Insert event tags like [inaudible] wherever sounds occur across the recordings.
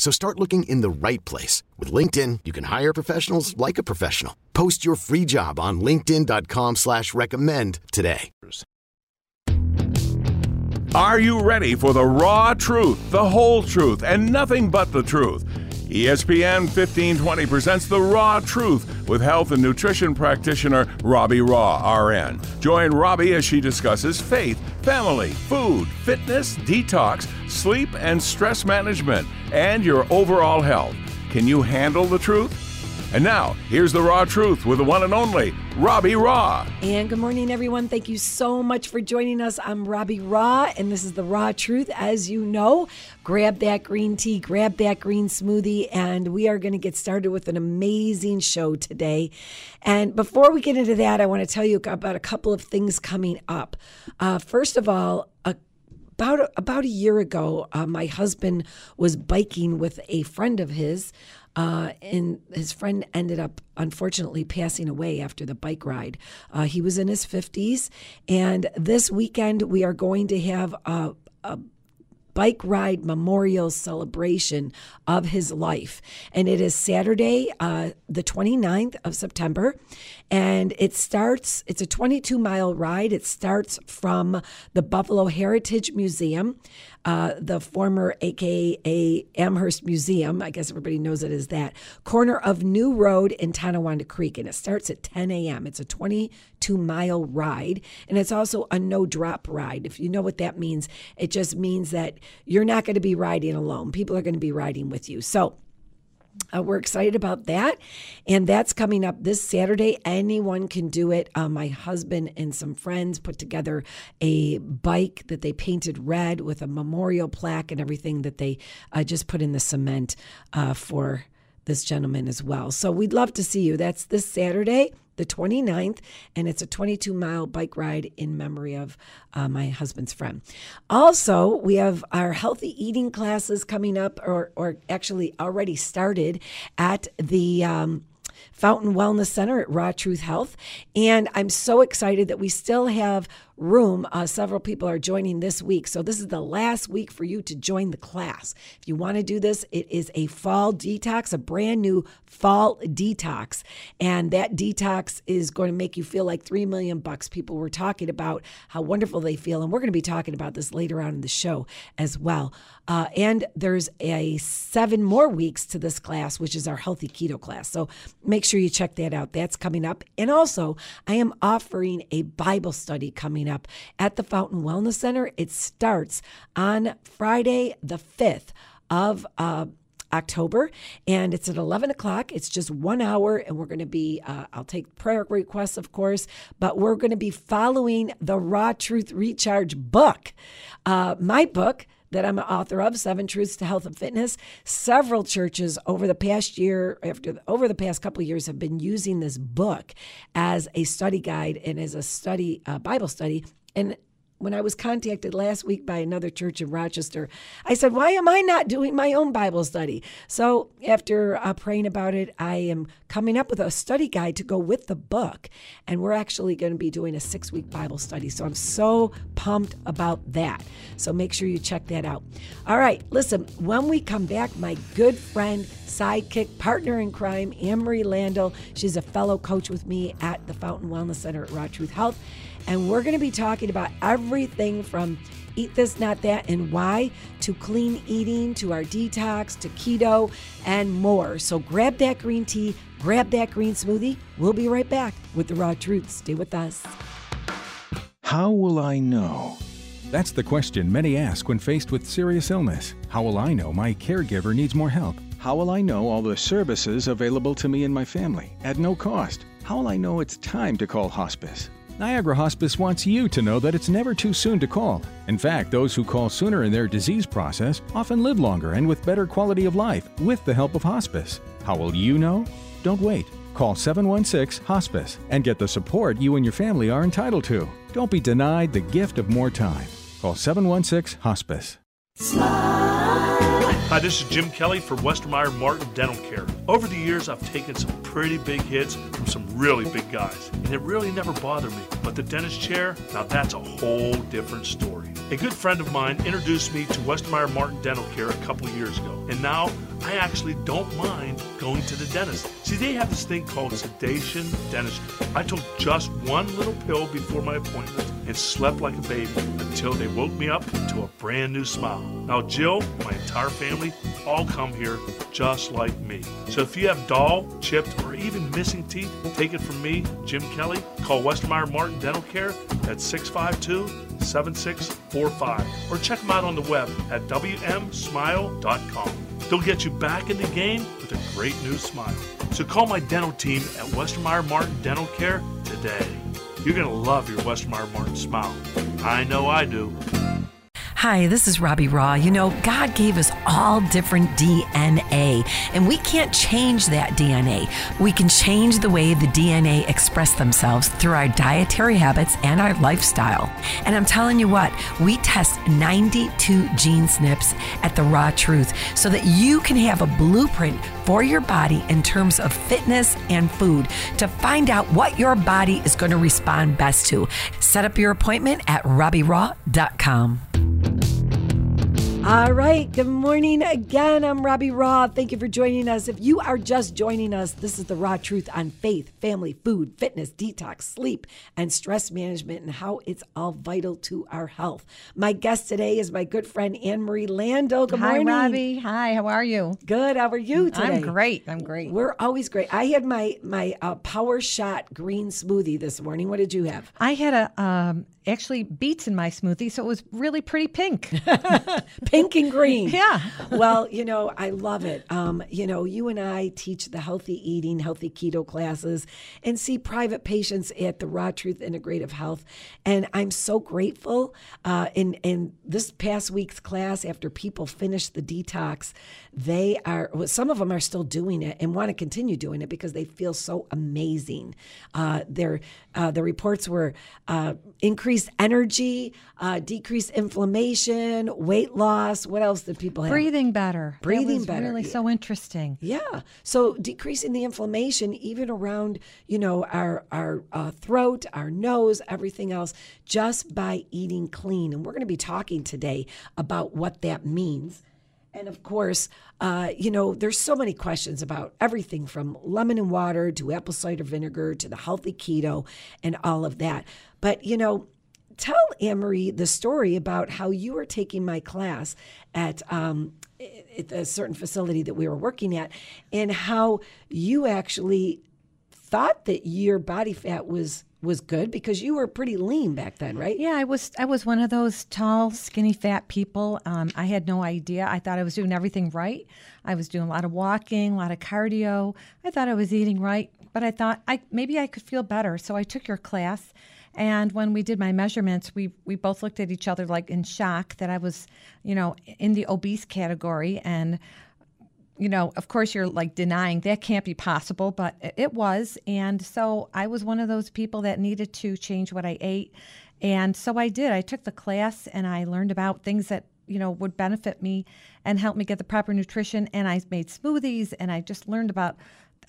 So start looking in the right place. With LinkedIn, you can hire professionals like a professional. Post your free job on linkedin.com slash recommend today. Are you ready for the raw truth, the whole truth, and nothing but the truth? ESPN 1520 presents The Raw Truth with health and nutrition practitioner Robbie Raugh, RN. Join Robbie as she discusses faith, family, food, fitness, detox, sleep, and stress management, and your overall health. Can you handle the truth? And now, here's The Raw Truth with the one and only Robbie Raugh. And good morning, everyone. Thank you so much for joining us. I'm Robbie Raugh, and this is the Raw Truth. As you know, grab that green tea, grab that green smoothie, and we are going to get started with an amazing show today. And before we get into that, I want to tell you about a couple of things coming up. Uh, first of all, about about a year ago, uh, my husband was biking with a friend of his, uh, and his friend ended up unfortunately passing away after the bike ride. Uh, he was in his fifties, and this weekend we are going to have a, a bike ride memorial celebration of his life. And it is Saturday, uh, the 29th of September. And it starts, it's a 22 mile ride. It starts from the Buffalo Heritage Museum, uh, the former AKA Amherst Museum. I guess everybody knows it as that. Corner of New Road in Tonawanda Creek. And it starts at 10 a.m. It's a 22 mile ride. And it's also a no drop ride. If you know what that means, it just means that you're not going to be riding alone. People are going to be riding with you. So, uh, we're excited about that. And that's coming up this Saturday. Anyone can do it. Uh, my husband and some friends put together a bike that they painted red with a memorial plaque and everything that they uh, just put in the cement uh, for this gentleman as well. So we'd love to see you. That's this Saturday the 29th, and it's a 22 mile bike ride in memory of uh, my husband's friend. Also, we have our healthy eating classes coming up, or, or actually already started at the. Um, Fountain Wellness Center at Raw Truth Health. And I'm so excited that we still have room. Uh, several people are joining this week. So this is the last week for you to join the class. If you want to do this, it is a fall detox, a brand new fall detox. And that detox is going to make you feel like 3 million bucks. People were talking about how wonderful they feel. And we're going to be talking about this later on in the show as well. Uh, and there's a seven more weeks to this class, which is our healthy keto class. So make sure you check that out. That's coming up. And also, I am offering a Bible study coming at the Fountain Wellness Center. It starts on Friday, the 5th of uh, October, and it's at 11 o'clock. It's just one hour, and we're going to be, uh, I'll take prayer requests, of course, but we're going to be following the Raw Truth Recharge book. Uh, my book, that I'm an author of, Seven Truths to Health and Fitness. Several churches over the past year, after over the past couple of years, have been using this book as a study guide and as a study uh, Bible study. And when I was contacted last week by another church in Rochester, I said, Why am I not doing my own Bible study? So, after uh, praying about it, I am coming up with a study guide to go with the book. And we're actually going to be doing a six week Bible study. So, I'm so pumped about that. So, make sure you check that out. All right, listen, when we come back, my good friend, sidekick, partner in crime, Anne Marie Landel, she's a fellow coach with me at the Fountain Wellness Center at Raw Truth Health. And we're going to be talking about everything from eat this, not that, and why, to clean eating, to our detox, to keto, and more. So grab that green tea, grab that green smoothie. We'll be right back with the raw truth. Stay with us. How will I know? That's the question many ask when faced with serious illness. How will I know my caregiver needs more help? How will I know all the services available to me and my family at no cost? How will I know it's time to call hospice? Niagara Hospice wants you to know that it's never too soon to call. In fact, those who call sooner in their disease process often live longer and with better quality of life with the help of hospice. How will you know? Don't wait. Call 716 Hospice and get the support you and your family are entitled to. Don't be denied the gift of more time. Call 716 Hospice. Hi, this is Jim Kelly for Westermeyer Martin Dental Care. Over the years, I've taken some pretty big hits from some really big guys, and it really never bothered me. But the dentist chair, now that's a whole different story. A good friend of mine introduced me to Westermeyer Martin Dental Care a couple years ago, and now I actually don't mind going to the dentist. See, they have this thing called sedation dentistry. I took just one little pill before my appointment and slept like a baby until they woke me up to a brand new smile. Now, Jill, my entire family, all come here just like me. So if you have dull, chipped, or even missing teeth, take it from me, Jim Kelly. Call Westermeyer Martin Dental Care at 652 7645 or check them out on the web at WMSmile.com. They'll get you back in the game with a great new smile. So call my dental team at Westermeyer Martin Dental Care today. You're going to love your Westermeyer Martin smile. I know I do. Hi, this is Robbie Raugh. You know, God gave us all different DNA, and we can't change that DNA. We can change the way the DNA express themselves through our dietary habits and our lifestyle. And I'm telling you what, we test 92 gene SNPs at the Raw Truth so that you can have a blueprint for your body in terms of fitness and food to find out what your body is going to respond best to. Set up your appointment at RobbieRaw.com. All right. Good morning again. I'm Robbie Raugh. Thank you for joining us. If you are just joining us, this is the raw truth on faith, family, food, fitness, detox, sleep, and stress management and how it's all vital to our health. My guest today is my good friend Anne Marie Lando. Good Hi, morning. Robbie. Hi, how are you? Good. How are you today? I'm great. I'm great. We're always great. I had my my uh, Power Shot green smoothie this morning. What did you have? I had a um, actually beets in my smoothie, so it was really pretty pink. [laughs] Pink and green. [laughs] Yeah. well, you know, I love it. Um, you know, you and I teach the healthy eating, healthy keto classes and see private patients at the Raw Truth Integrative Health. And I'm so grateful. Uh, in, in this past week's class, after people finish the detox, they are, well, some of them are still doing it and want to continue doing it because they feel so amazing. Uh, their, uh, the reports were uh, energy, uh, decreased inflammation, weight loss. What else did people have? Breathing better. Breathing better, Really yeah. so interesting. Yeah. So decreasing the inflammation, even around, you know, our our uh, throat, our nose, everything else, just by eating clean. And we're going to be talking today about what that means. And of course, uh, you know, there's so many questions about everything from lemon and water to apple cider vinegar to the healthy keto and all of that. But you know, tell Anne-Marie the story about how you were taking my class at um, at a certain facility that we were working at, and how you actually thought that your body fat was was good because you were pretty lean back then, right? Yeah, I was I was one of those tall, skinny, fat people. Um, I had no idea. I thought I was doing everything right. I was doing a lot of walking, a lot of cardio. I thought I was eating right, but I thought I maybe I could feel better. So I took your class. And when we did my measurements, we, we both looked at each other like in shock that I was, you know, in the obese category. And you know, of course, you're like denying that can't be possible, but it- was. And so I was one of those people that needed to change what I ate. And so I did. I took the class and I learned about things that, you know, would benefit me and help me get the proper nutrition. And I made smoothies and I just learned about.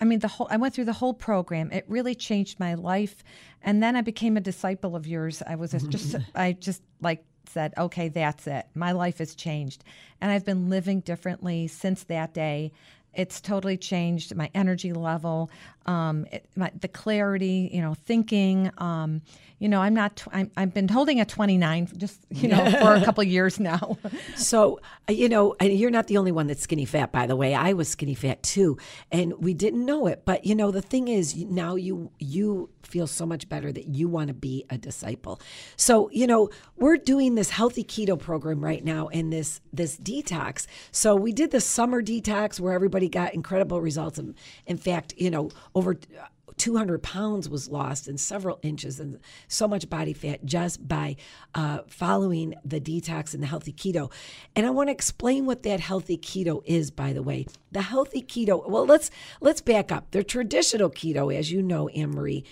I mean, the whole. I went through the whole program. It really changed my life, and then I became a disciple of yours. I was just, [laughs] I just like said, okay, that's it. My life has changed. And I've been living differently since that day. It's totally changed my energy level, um, it, my, the clarity, you know, thinking. Um, you know, I'm not, tw- I'm, I've been holding at 29 just, you know, for a couple years now. [laughs] [laughs] So, uh, you know, and you're not the only one that's skinny fat, by the way. I was skinny fat too, and we didn't know it. But you know, the thing is, now you you feel so much better that you want to be a disciple. So, you know, we're doing this healthy keto program right now and this this detox. So we did the summer detox where everybody got incredible results. And in fact, you know, over 200 pounds was lost and several inches and so much body fat just by uh, following the detox and the healthy keto. And I want to explain what that healthy keto is, by the way. The healthy keto, well, let's let's back up. The traditional keto, as you know, Anne Marie,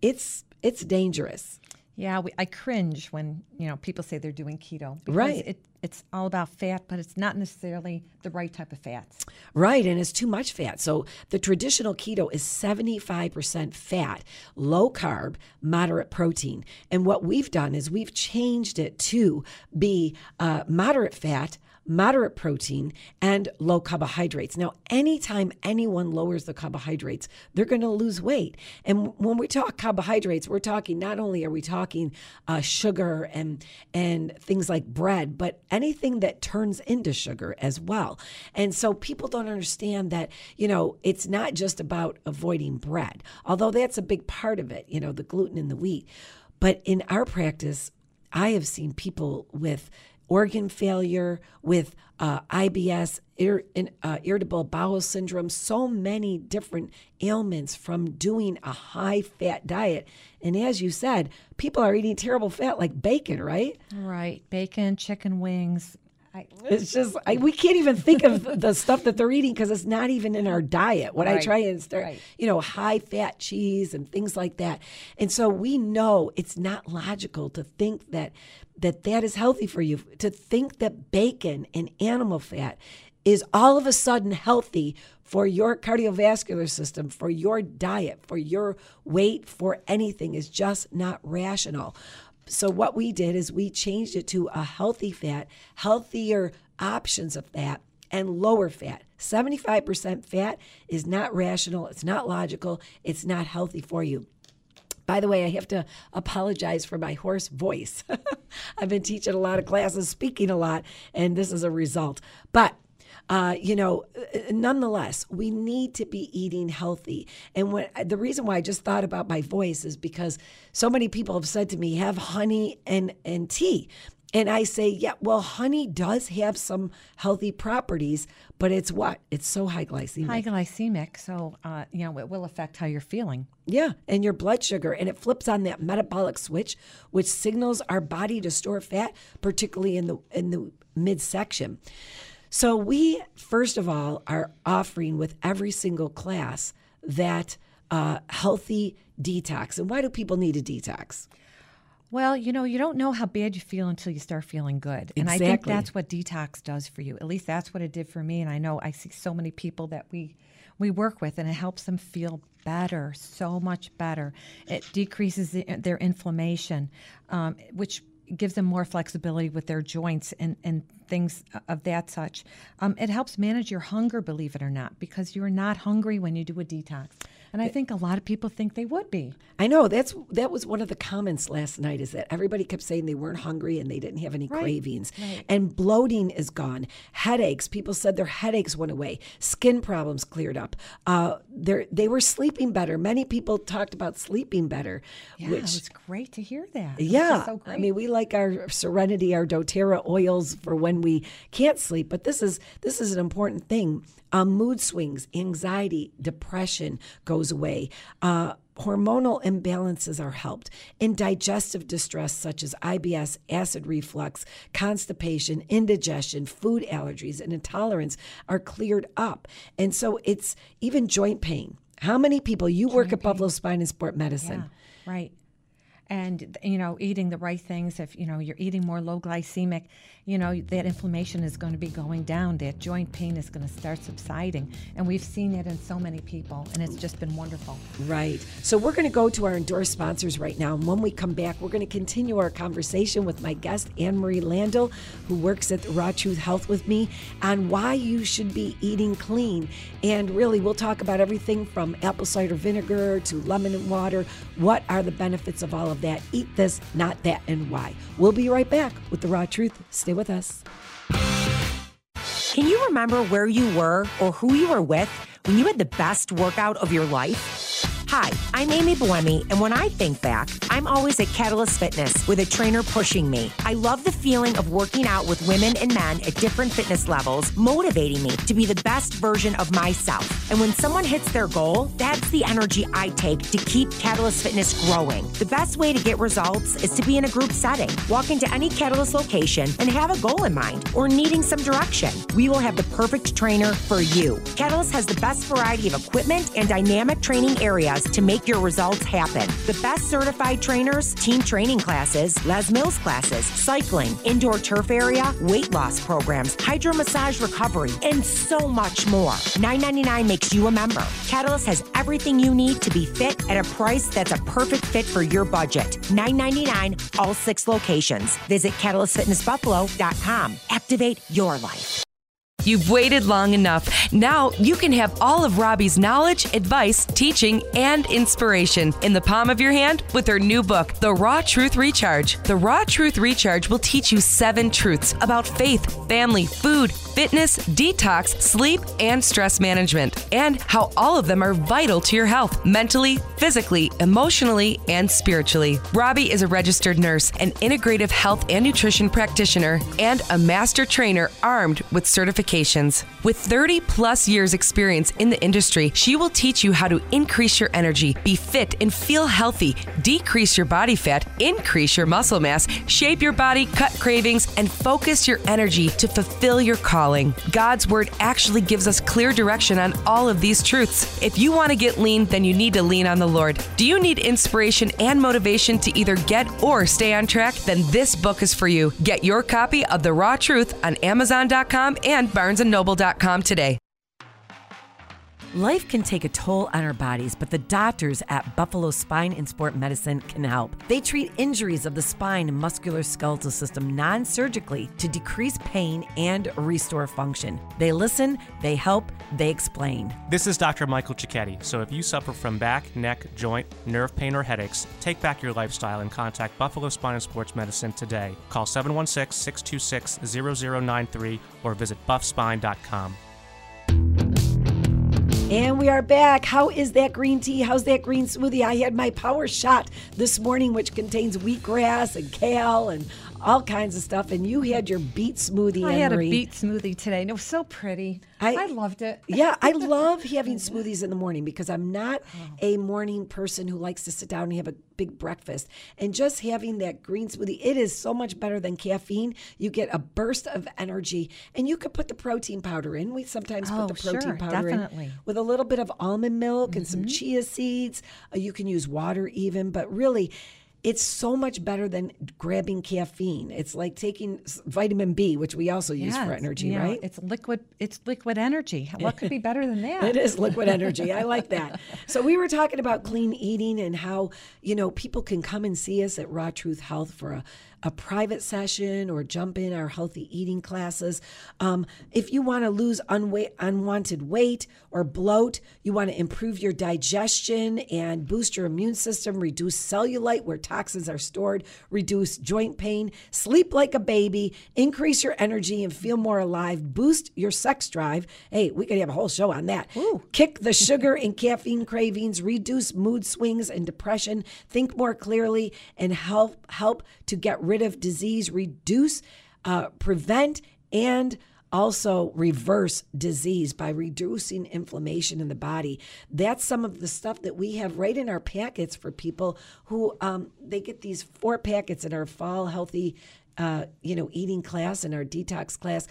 it's it's dangerous. Yeah, we, I cringe when you know people say they're doing keto. Right. It, it's all about fat, but it's not necessarily the right type of fats. Right, and it's too much fat. So the traditional keto is 75% fat, low carb, moderate protein. And what we've done is we've changed it to be uh, moderate fat, moderate protein, and low carbohydrates. Now, anytime anyone lowers the carbohydrates, they're going to lose weight. And when we talk carbohydrates, we're talking not only are we talking uh, sugar and and things like bread, but anything that turns into sugar as well. And so people don't understand that you know it's not just about avoiding bread, although that's a big part of it. You know, the gluten and the wheat. But in our practice, I have seen people with organ failure, with uh, IBS, ir- in- uh, irritable bowel syndrome, so many different ailments from doing a high fat diet. And as you said, people are eating terrible fat like bacon, right? Right. Bacon, chicken wings. I, [laughs] It's just I, we can't even think of [laughs] the stuff that they're eating because it's not even in our diet. What I try and start, right. you know, high fat cheese and things like that. And so we know it's not logical to think that that that is healthy for you. To think that bacon and animal fat is all of a sudden healthy for your cardiovascular system, for your diet, for your weight, for anything is just not rational. So what we did is we changed it to a healthy fat, healthier options of fat and lower fat. 75% fat is not rational, it's not logical, it's not healthy for you. By the way, I have to apologize for my hoarse voice. [laughs] I've been teaching a lot of classes, speaking a lot, and this is a result. But uh, you know, uh, nonetheless, we need to be eating healthy. And when the reason why I just thought about my voice is because so many people have said to me, "Have honey and and tea." And I say, yeah, well, honey does have some healthy properties, but it's what? It's so high glycemic. high glycemic, so uh, you know it will affect how you're feeling. Yeah, and your blood sugar, and it flips on that metabolic switch, which signals our body to store fat, particularly in the in the midsection. So we first of all are offering with every single class that uh, healthy detox. And why do people need a detox? Well, you know, you don't know how bad you feel until you start feeling good. And I think that's what detox does for you. At least that's what it did for me. And I know I see so many people that we we work with and it helps them feel better, so much better. It decreases the, their inflammation, um, which gives them more flexibility with their joints and, and things of that such. Um, it helps manage your hunger, believe it or not, because you're not hungry when you do a detox. And I think a lot of people think they would be. I know that's that was one of the comments last night is that everybody kept saying they weren't hungry and they didn't have any cravings. And bloating is gone. Headaches, people said their headaches went away. Skin problems cleared up. Uh, they they were sleeping better. Many people talked about sleeping better, Yeah, which it's great to hear that. Yeah, so. I mean, we like our Serenity, our DoTerra oils for when we can't sleep, but this is this is an important thing. Um, mood swings, anxiety, depression goes away. Uh, hormonal imbalances are helped. In digestive distress such as IBS, acid reflux, constipation, indigestion, food allergies, and intolerance are cleared up. And so it's even joint pain. How many people you work at Buffalo Spine and Sport Medicine? Yeah, right. And you know, eating the right things. If you know you're eating more low glycemic, you know that inflammation is going to be going down. That joint pain is going to start subsiding, and we've seen it in so many people, and it's just been wonderful. Right. So we're going to go to our endorsed sponsors right now. And when we come back, we're going to continue our conversation with my guest, Anne Marie Landel, who works at Raw Truth Health with me, on why you should be eating clean. And really, we'll talk about everything from apple cider vinegar to lemon and water. What are the benefits of all of that? Eat this, not that, and why. We'll be right back with the Raw Truth. Stay with us. Can you remember where you were or who you were with when you had the best workout of your life? Hi, I'm Amy Buemi, and when I think back, I'm always at Catalyst Fitness with a trainer pushing me. I love the feeling of working out with women and men at different fitness levels, motivating me to be the best version of myself. And when someone hits their goal, that's the energy I take to keep Catalyst Fitness growing. The best way to get results is to be in a group setting. Walk into any Catalyst location and have a goal in mind or needing some direction. We will have the perfect trainer for you. Catalyst has the best variety of equipment and dynamic training areas to make your results happen. The best certified trainers, team training classes, Les Mills classes, cycling, indoor turf area, weight loss programs, hydro massage recovery, and so much more. $9.99 makes you a member. Catalyst has everything you need to be fit at a price that's a perfect fit for your budget. $9.99, all six locations. Visit CatalystFitnessBuffalo.com. Activate your life. You've waited long enough. Now you can have all of Robbie's knowledge, advice, teaching, and inspiration in the palm of your hand with her new book, The Raw Truth Recharge. The Raw Truth Recharge will teach you seven truths about faith, family, food, fitness, detox, sleep, and stress management, and how all of them are vital to your health mentally, physically, emotionally, and spiritually. Robbie is a registered nurse, an integrative health and nutrition practitioner, and a master trainer armed with certifications. With 30 plus years experience in the industry, she will teach you how to increase your energy, be fit and feel healthy, decrease your body fat, increase your muscle mass, shape your body, cut cravings, and focus your energy to fulfill your calling. God's word actually gives us clear direction on all of these truths. If you want to get lean, then you need to lean on the Lord. Do you need inspiration and motivation to either get or stay on track? Then this book is for you. Get your copy of The Raw Truth on Amazon.com and barnesandnoble.com today. Life can take a toll on our bodies, but the doctors at Buffalo Spine and Sport Medicine can help. They treat injuries of the spine and musculoskeletal system non surgically to decrease pain and restore function. They listen, they help, they explain. This is Dr. Michael Cicchetti. So if you suffer from back, neck, joint, nerve pain, or headaches, take back your lifestyle and contact Buffalo Spine and Sports Medicine today. Call 716 626 0093 or visit buffspine.com. And we are back. How is that green tea? How's that green smoothie? I had my power shot this morning, which contains wheatgrass and kale and all kinds of stuff. And you had your beet smoothie. I had a beet smoothie today. and It was so pretty. I, loved it. yeah, I [laughs] love having smoothies in the morning because I'm not a morning person who likes to sit down and have a big breakfast. And just having that green smoothie, it is so much better than caffeine. You get a burst of energy, and you could put the protein powder in. We sometimes Oh, put the protein sure, powder definitely. in with a little bit of almond milk and Mm-hmm. some chia seeds. Uh, you can use water even, but really. It's so much better than grabbing caffeine. It's like taking vitamin B, which we also use for energy, know, right? It's liquid. It's liquid energy. What could be better than that? [laughs] It is liquid energy. I like that. [laughs] So we were talking about clean eating and how, you know, people can come and see us at Raw Truth Health for a, a private session or jump in our healthy eating classes. Um, if you want to lose unwa- unwanted weight or bloat, you want to improve your digestion and boost your immune system, reduce cellulite where toxins are stored, reduce joint pain, sleep like a baby, increase your energy and feel more alive, boost your sex drive. Hey, we could have a whole show on that. Kick the sugar and caffeine cravings, reduce mood swings and depression, think more clearly, and help help to get rid of disease, reduce, uh, prevent, and also reverse disease by reducing inflammation in the body. That's some of the stuff that we have right in our packets for people who um, they get these four packets in our fall healthy, uh, you know, eating class and our detox class.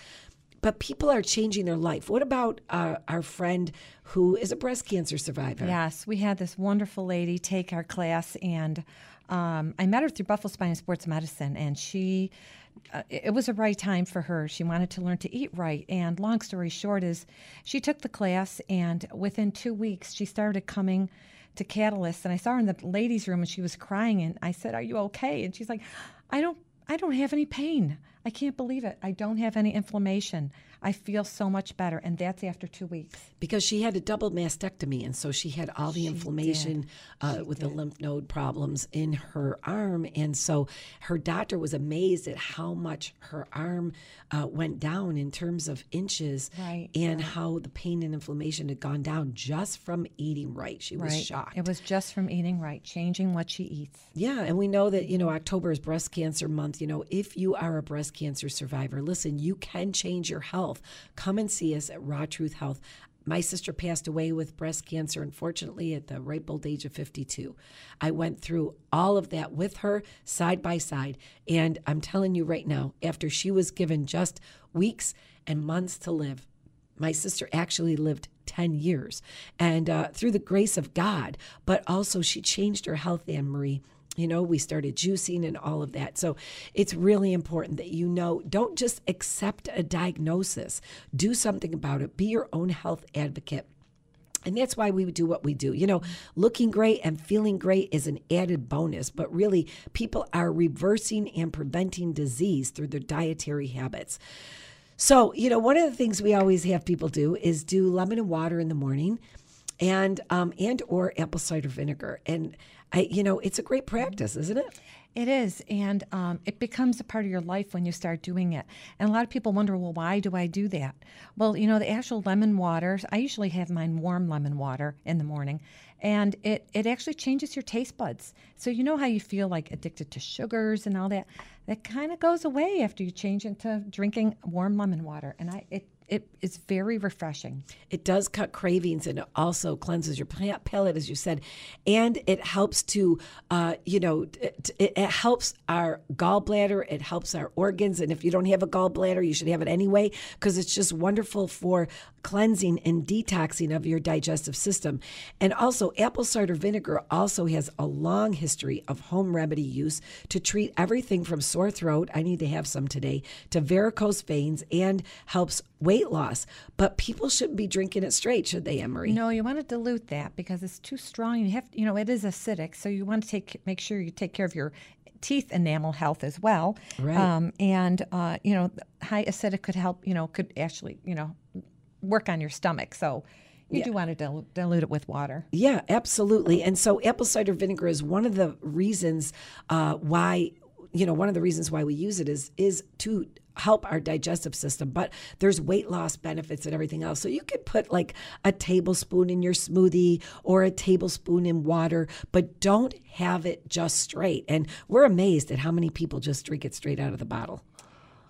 But people are changing their life. What about uh, our friend who is a breast cancer survivor? Yes, we had this wonderful lady take our class, and um, I met her through Buffalo Spine and Sports Medicine, and she. Uh, it was a right time for her. She wanted to learn to eat right. And long story short is she took the class and within 2 weeks she started coming to Catalyst and I saw her in the ladies room and she was crying and I said, "Are you okay?" And she's like, "I don't I don't have any pain. I can't believe it. I don't have any inflammation. I feel so much better, and that's after two weeks. because she had a double mastectomy, and so she had all the She inflammation uh, with the lymph node problems in her arm, and so her doctor was amazed at how much her arm uh, went down in terms of inches, Right, and how the pain and inflammation had gone down just from eating right. She was right. shocked. It was just from eating right, changing what she eats. Yeah, and we know that, you know, October is breast cancer month. You know, if you are a breast cancer survivor, listen, you can change your health. Come and see us at Raw Truth Health. My sister passed away with breast cancer, unfortunately, at the ripe old age of 52. I went through all of that with her side by side. And I'm telling you right now, after she was given just weeks and months to live, my sister actually lived 10 years and uh, through the grace of god but also she changed her health anne marie you know we started juicing and all of that so it's really important that you know don't just accept a diagnosis do something about it be your own health advocate and that's why we do what we do. You know, looking great and feeling great is an added bonus, but really, people are reversing and preventing disease through their dietary habits. So, you know, one of the things we always have people do is do lemon and water in the morning and um and or apple cider vinegar. And I you know, it's a great practice, isn't it? It is, and um, it becomes a part of your life when you start doing it. And a lot of people wonder, well, why do I do that? Well, you know, the actual lemon water, I usually have mine warm lemon water in the morning, and it, it actually changes your taste buds. So, you know how you feel like addicted to sugars and all that? That kind of goes away after you change into drinking warm lemon water. And I, it, it is very refreshing. It does cut cravings and it also cleanses your palate, as you said, and it helps to, uh, you know, it, it, helps our gallbladder. It helps our organs, and if you don't have a gallbladder, you should have it anyway because it's just wonderful for cleansing and detoxing of your digestive system. And also, apple cider vinegar also has a long history of home remedy use to treat everything from sore throat. I need to have some today to varicose veins and helps weight loss. But people shouldn't be drinking it straight, should they, Emery? No, you want to dilute that because it's too strong. You have, you know, it is acidic, so you want to take make sure you take care of your teeth enamel health as well. Right. Um, and uh, you know, high acidic could help. You know, could actually, you know, work on your stomach. So you do want to dil- dilute it with water. Yeah, absolutely. And so apple cider vinegar is one of the reasons uh, why you know one of the reasons why we use it is is to help our digestive system but there's weight loss benefits and everything else so you could put like a tablespoon in your smoothie or a tablespoon in water but don't have it just straight and we're amazed at how many people just drink it straight out of the bottle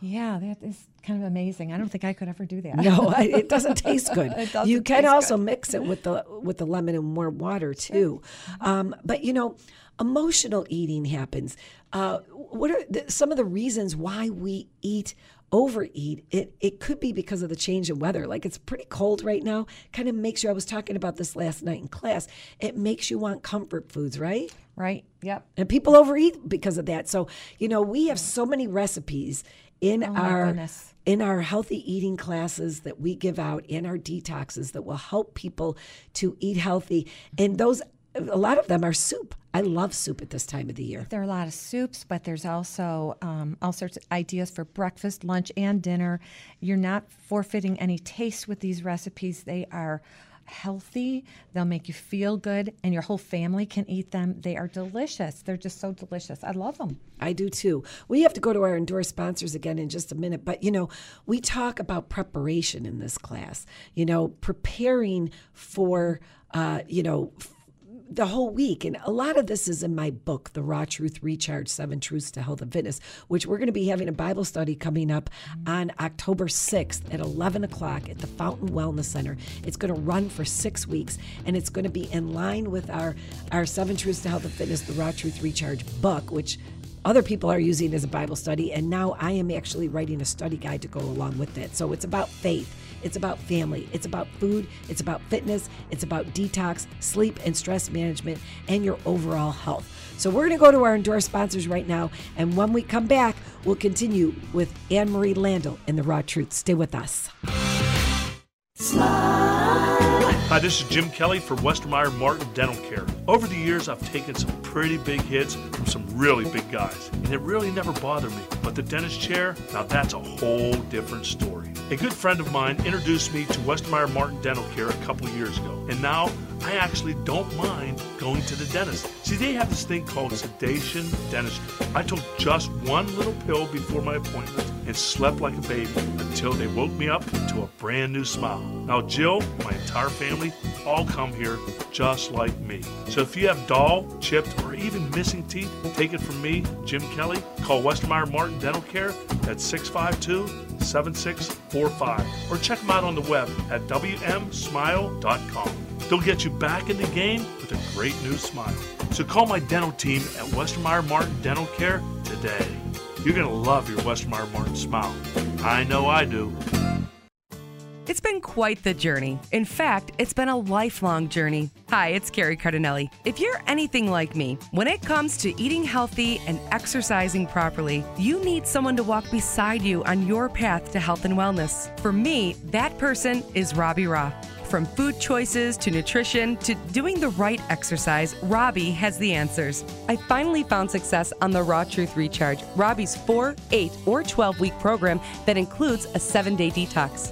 Yeah, that is kind of amazing. I don't think I could ever do that. No, [laughs] I- it doesn't taste good. [laughs] Doesn't you can also good. mix it with the with the lemon and more water too. Um, but you know, emotional eating happens. Uh, what are the, some of the reasons why we eat? Overeat. It it could be because of the change in weather. Like it's pretty cold right now. Kind of makes you. I was talking about this last night in class. It makes you want comfort foods, right? Right. Yep. And people overeat because of that. So, you know, we have so many recipes in Oh, our goodness. in our healthy eating classes that we give out in our detoxes that will help people to eat healthy. And those a lot of them are soup. I love soup at this time of the year. There are a lot of soups, but there's also um, all sorts of ideas for breakfast, lunch, and dinner. You're not forfeiting any taste with these recipes. They are healthy, they'll make you feel good, and your whole family can eat them. They are delicious. They're just so delicious. I love them. I do too. We have to go to our endorsed sponsors again in just a minute, but you know, we talk about preparation in this class. You know, preparing for uh, you know, the whole week. And a lot of this is in my book, The Raw Truth Recharge Seven Truths to Health and Fitness, which we're going to be having a Bible study coming up on October 6th at 11 o'clock at the Fountain Wellness Center. It's going to run for six weeks and it's going to be in line with our, our Seven Truths to Health and Fitness, The Raw Truth Recharge book, which other people are using as a Bible study. And now I am actually writing a study guide to go along with it. So it's about faith. It's about family. It's about food. It's about fitness. It's about detox, sleep, and stress management, and your overall health. So we're going to go to our endorsed sponsors right now. And when we come back, we'll continue with Anne Marie Landel and the Raw Truth. Stay with us. Hi, this is Jim Kelly for Westermeyer Martin Dental Care. Over the years, I've taken some pretty big hits from some really big guys, and it really never bothered me. But the dentist chair, now that's a whole different story. A good friend of mine introduced me to Westermeyer Martin Dental Care a couple years ago, and now I actually don't mind going to the dentist. See, they have this thing called sedation dentistry. I took just one little pill before my appointment and slept like a baby until they woke me up to a brand new smile. Now, Jill, my entire family, all come here just like me. So if you have dull, chipped, or even missing teeth, take it from me, Jim Kelly. Call Westermeyer Martin Dental Care at 652 7645 or check them out on the web at WMSmile.com. They'll get you back in the game with a great new smile. So call my dental team at Westermeyer Martin Dental Care today. You're going to love your Westermeyer Martin smile. I know I do. It's been quite the journey. In fact, it's been a lifelong journey. Hi, it's Carrie Cardinelli. If you're anything like me, when it comes to eating healthy and exercising properly, you need someone to walk beside you on your path to health and wellness. For me, that person is Robbie Raugh. From food choices to nutrition to doing the right exercise, Robbie has the answers. I finally found success on the Raw Truth Recharge, Robbie's 4, 8, or 12 week program that includes a 7 day detox.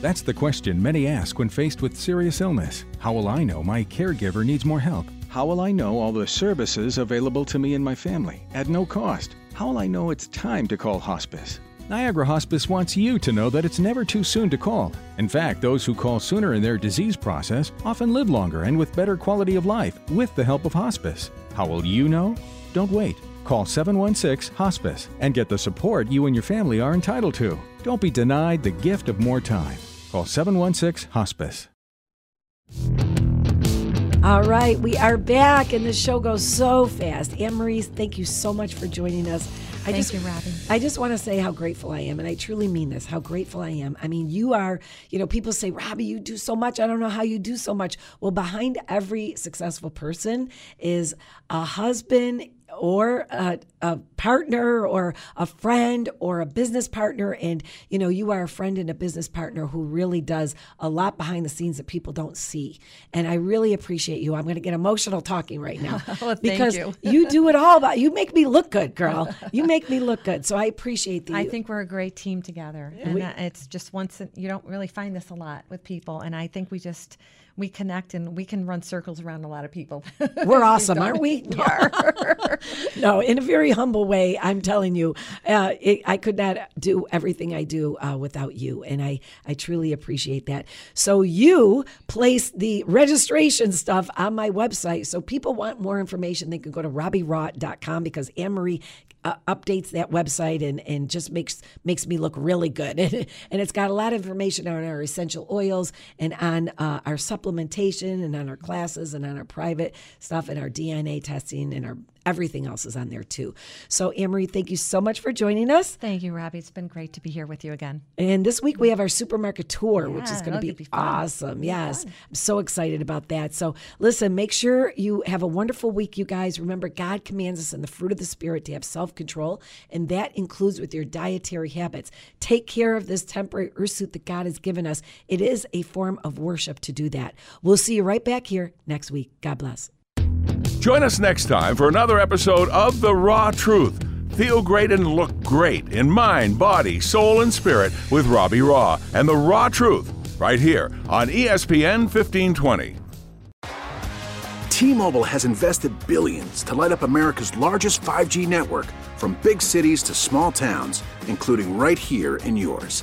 That's the question many ask when faced with serious illness. How will I know my caregiver needs more help? How will I know all the services available to me and my family at no cost? How will I know it's time to call hospice? Niagara Hospice wants you to know that it's never too soon to call. In fact, those who call sooner in their disease process often live longer and with better quality of life with the help of hospice. How will you know? Don't wait. Call 716 Hospice and get the support you and your family are entitled to. Don't be denied the gift of more time. Call 716 Hospice. All right, we are back, and the show goes so fast. Anne Marie, thank you so much for joining us. I Thank just, you, Robin. I just want to say how grateful I am, and I truly mean this. How grateful I am. I mean, you are. You know, people say, "Robbie, you do so much." I don't know how you do so much. Well, behind every successful person is a husband or a, a partner or a friend or a business partner and you know you are a friend and a business partner who really does a lot behind the scenes that people don't see. And i really appreciate you. I'm going to get emotional talking right now [laughs] Well, because [laughs] you. do it all about you make me look good girl. You make me look good. So i appreciate the I think we're a great team together, and We- uh, it's just once you don't really find this a lot with people, and I think we just we connect and we can run circles around a lot of people. [laughs] We're awesome, aren't we? no, in a very humble way, I'm telling you, uh, it, I could not do everything I do uh, without you, and I I truly appreciate that. So you place the registration stuff on my website, so people want more information, they can go to RobbieRaw.com because Anne Marie. Uh, updates that website and, and just makes makes me look really good and, [laughs] and it's got a lot of information on our essential oils and on uh, our supplementation and on our classes and on our private stuff and our DNA testing and our everything else is on there too. So Amory, thank you so much for joining us. Thank you, Robbie. It's been great to be here with you again. And this week we have our supermarket tour, which is going to be, be awesome. Yes. I'm so excited about that. So listen, make sure you have a wonderful week, you guys. Remember, God commands us in the fruit of the Spirit to have self control, and that includes with your dietary habits. Take care of this temporary earth suit that God has given us. It is a form of worship to do that. We'll see you right back here next week. God bless. Join us next time for another episode of The Raw Truth. Feel great and look great in mind, body, soul, and spirit with Robbie Raugh and The Raw Truth right here on ESPN 1520. T-Mobile has invested billions to light up America's largest 5G network from big cities to small towns, including right here in yours.